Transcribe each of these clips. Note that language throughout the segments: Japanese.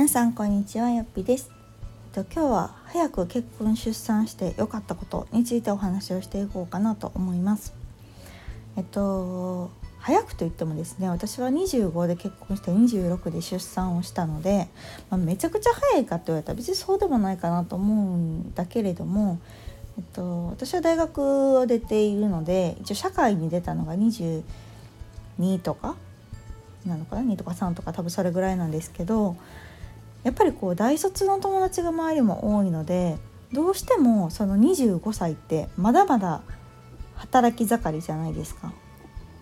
皆さんこんにちはよっぴです。今日は早く結婚出産して良かったことについてお話をしていこうかなと思います。えっと早くと言ってもですね私は25で結婚して26で出産をしたので、まあ、めちゃくちゃ早いかって言われたら別にそうでもないかなと思うんだけれども、えっと、私は大学を出ているので一応社会に出たのが22とかなのかな？2とか3とか多分それぐらいなんですけどやっぱりこう大卒の友達が周りも多いのでどうしてもその25歳ってまだまだ働き盛りじゃないですか。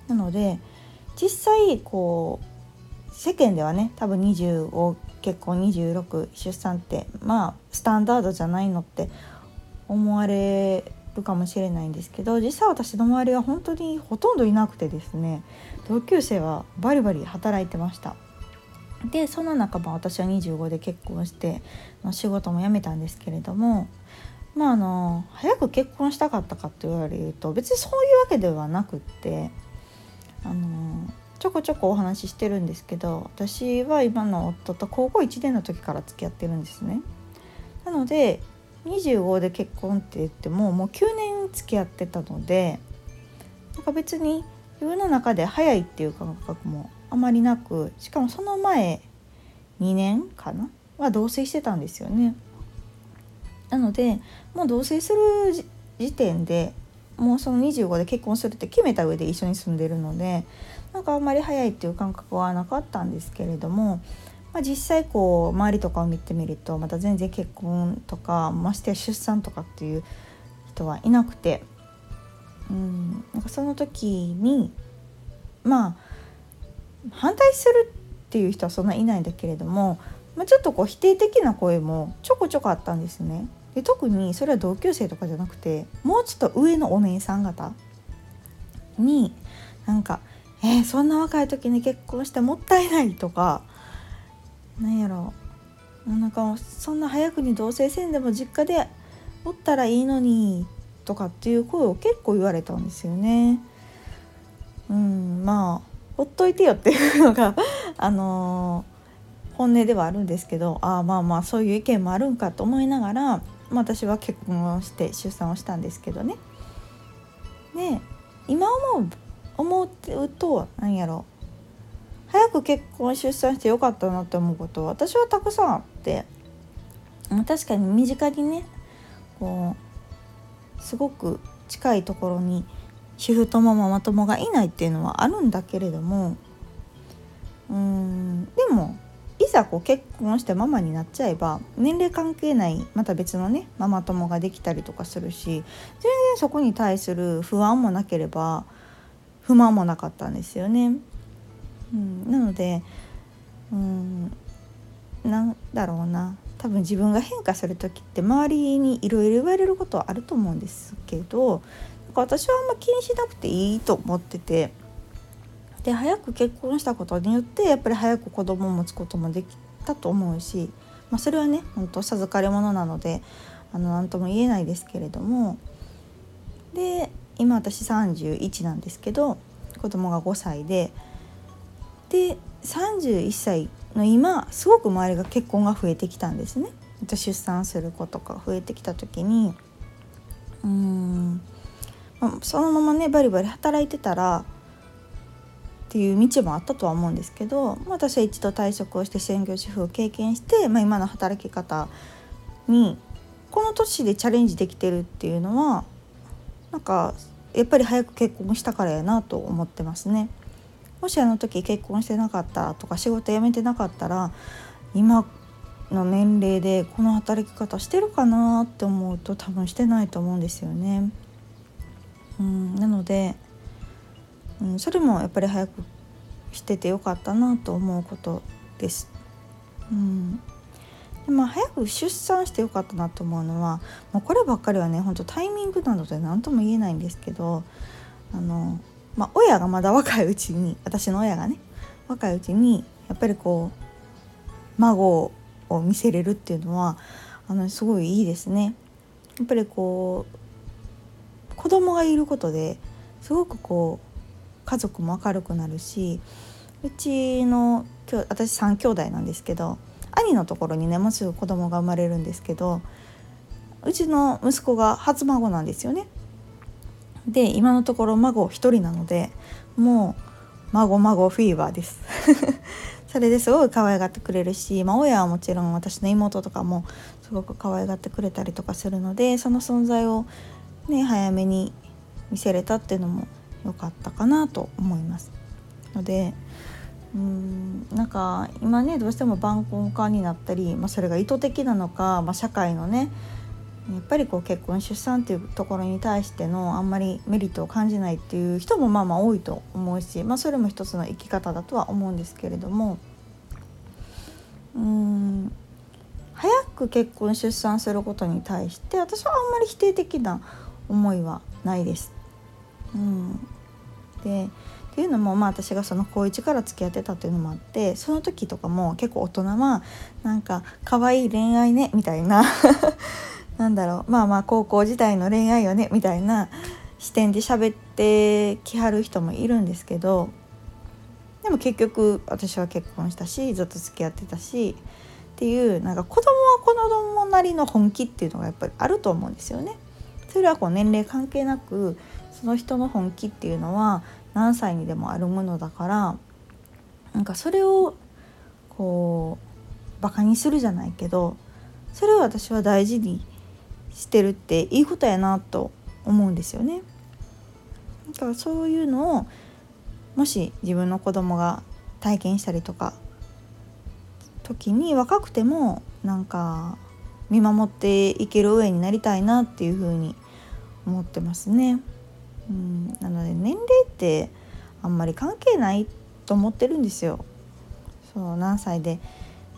なので実際こう世間ではね多分25結婚26出産ってまあスタンダードじゃないのって思われるかもしれないんですけど実際私の周りは本当にほとんどいなくてですね同級生はバリバリ働いてました。でその中ま私は25で結婚して仕事も辞めたんですけれどもまああの早く結婚したかったかって言われると別にそういうわけではなくってあのちょこちょこお話ししてるんですけど私は今の夫と高校1年の時から付き合ってるんですね。なので25で結婚って言ってももう9年付き合ってたのでなんか別に自分の中で早いっていう感覚もあまりなくしかもその前2年かな？は同棲してたんですよね。なのでもう同棲する時点でもうその25で結婚するって決めた上で一緒に住んでるのでなんかあんまり早いっていう感覚はなかったんですけれども、まあ、実際こう周りとかを見てみるとまた全然結婚とかましてや出産とかっていう人はいなくてうんなんかその時にまあ反対するっていう人はそんないないんだけれども、まあ、ちょっとこう否定的な声もちょこちょこあったんですね。で特にそれは同級生とかじゃなくてもうちょっと上のお姉さん方になんか「えー、そんな若い時に結婚してもったいない」とかなんやろなんかそんな早くに同棲せんでも実家でおったらいいのにとかっていう声を結構言われたんですよね。うんまあほっといてよっていうのが あのー、本音ではあるんですけどああまあまあそういう意見もあるんかと思いながら、まあ、私は結婚をして出産をしたんですけどね。で今思う思うと何やろ早く結婚出産してよかったなって思うことは私はたくさんあって確かに身近にねこうすごく近いところに主婦ともママ友がいないっていうのはあるんだけれどもうんでもいざこう結婚してママになっちゃえば年齢関係ないまた別のねママ友ができたりとかするし全然そこに対する不安もなければ不満もなかったんですよね。うん、なのでうんなんだろうな多分自分が変化する時って周りにいろいろ言われることはあると思うんですけど私はあんま気にしなくていいと思ってて。で早く結婚したことによってやっぱり早く子供を持つこともできたと思うし、まあ、それはね本当授かり物なのであの何とも言えないですけれども。で今私31なんですけど子供が5歳で。で31歳の今すごく周りが結婚が増えてきたんですね。出産する子とか増えてきた時に。うん。そのままねバリバリ働いてたらっていう道もあったとは思うんですけど、まあ、私は一度退職をして専業主婦を経験して、まあ、今の働き方にこの年でチャレンジできてるっていうのはなんかやっぱり早く結婚したからやなと思ってますね。もしあの時結婚してなかったとか仕事辞めてなかったら今の年齢でこの働き方してるかなって思うと多分してないと思うんですよね。うん、なので、うん、それもやっぱり早くしててよかったなと思うことです。うんでまあ、早く出産してよかったなと思うのはもうこればっかりはねほんとタイミングなので何とも言えないんですけどあの、まあ、親がまだ若いうちに私の親がね若いうちにやっぱりこう孫を見せれるっていうのはあのすごいいいですね。やっぱりこう子供がいることですごくこう家族も明るくなるしうちの私3兄弟なんですけど兄のところにねもうすぐ子供が生まれるんですけどうちの息子が初孫なんですよね。で今のところ孫1人なのでもう孫孫フィーバーです それですごい可愛がってくれるし、まあ、親はもちろん私の妹とかもすごく可愛がってくれたりとかするのでその存在をね早めに見せれたっていうのも良かったかなと思います。のでうんなんか今ねどうしても晩婚化になったり、まあ、それが意図的なのか、まあ、社会のねやっぱりこう結婚出産っていうところに対してのあんまりメリットを感じないっていう人もまあまあ多いと思うし、まあ、それも一つの生き方だとは思うんですけれどもうん早く結婚出産することに対して私はあんまり否定的な思いはないです。うん、でっていうのもまあ私がその高1から付き合ってたっていうのもあってその時とかも結構大人はなんか可愛い恋愛ねみたいな なんだろうまあまあ高校時代の恋愛よねみたいな視点で喋ってきはる人もいるんですけどでも結局私は結婚したしずっと付き合ってたしっていうなんか子供は子供なりの本気っていうのがやっぱりあると思うんですよね。それはこう年齢関係なくその人の本気っていうのは何歳にでもあるものだからなんかそれをこうバカにするじゃないけどそれを私は大事にしてるっていいことやなと思うんですよね。だからそういうのをもし自分の子供が体験したりとか時に若くてもなんか見守っていける上になりたいなっていうふうに思ってますね。うん、なので年齢ってあんまり関係ないと思ってるんですよ。そう何歳で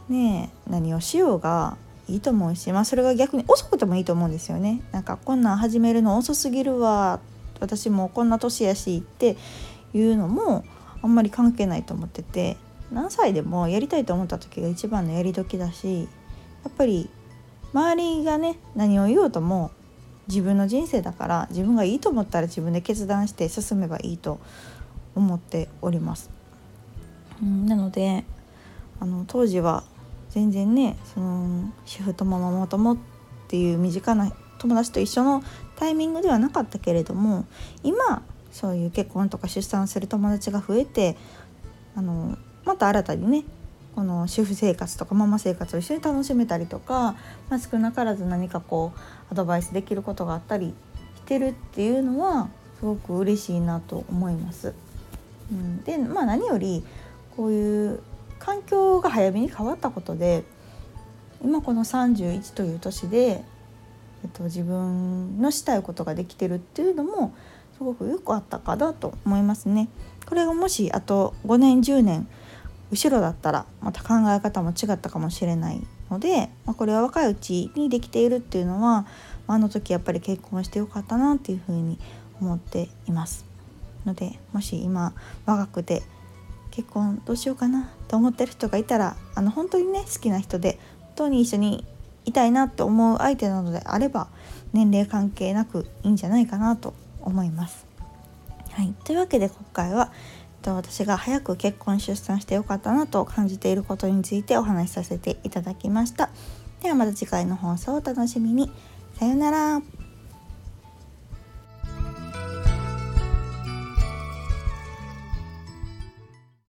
ね何をしようがいいと思うし、まあ、それが逆に遅くてもいいと思うんですよね。なんかこんなん始めるの遅すぎるわ私もこんな年やしっていうのもあんまり関係ないと思ってて何歳でもやりたいと思った時が一番のやり時だしやっぱり周りがね何を言おうとも自分の人生だから自分がいいと思ったら自分で決断して進めばいいと思っております。うん、なのであの当時は全然ねその主婦ともママ友っていう身近な友達と一緒のタイミングではなかったけれども今そういう結婚とか出産する友達が増えてあのまた新たにねこの主婦生活とかママ生活を一緒に楽しめたりとか、まあ、少なからず何かこうアドバイスできることがあったりしてるっていうのはすごく嬉しいなと思います。うん、でまあ何よりこういう環境が早めに変わったことで今この31という年で、えっと、自分のしたいことができてるっていうのもすごくよくあったかなと思いますね。これがもしあと5年10年後ろだったらまた考え方も違ったかもしれないので、まあ、これは若いうちにできているっていうのはあの時やっぱり結婚してよかったなっていうふうに思っていますのでもし今若くて結婚どうしようかなと思ってる人がいたらあの本当にね好きな人で本当に一緒にいたいなと思う相手なのであれば年齢関係なくいいんじゃないかなと思います。はい、というわけで今回はと私が早く結婚出産してよかったなと感じていることについてお話しさせていただきました。ではまた次回の放送をお楽しみに。さようなら。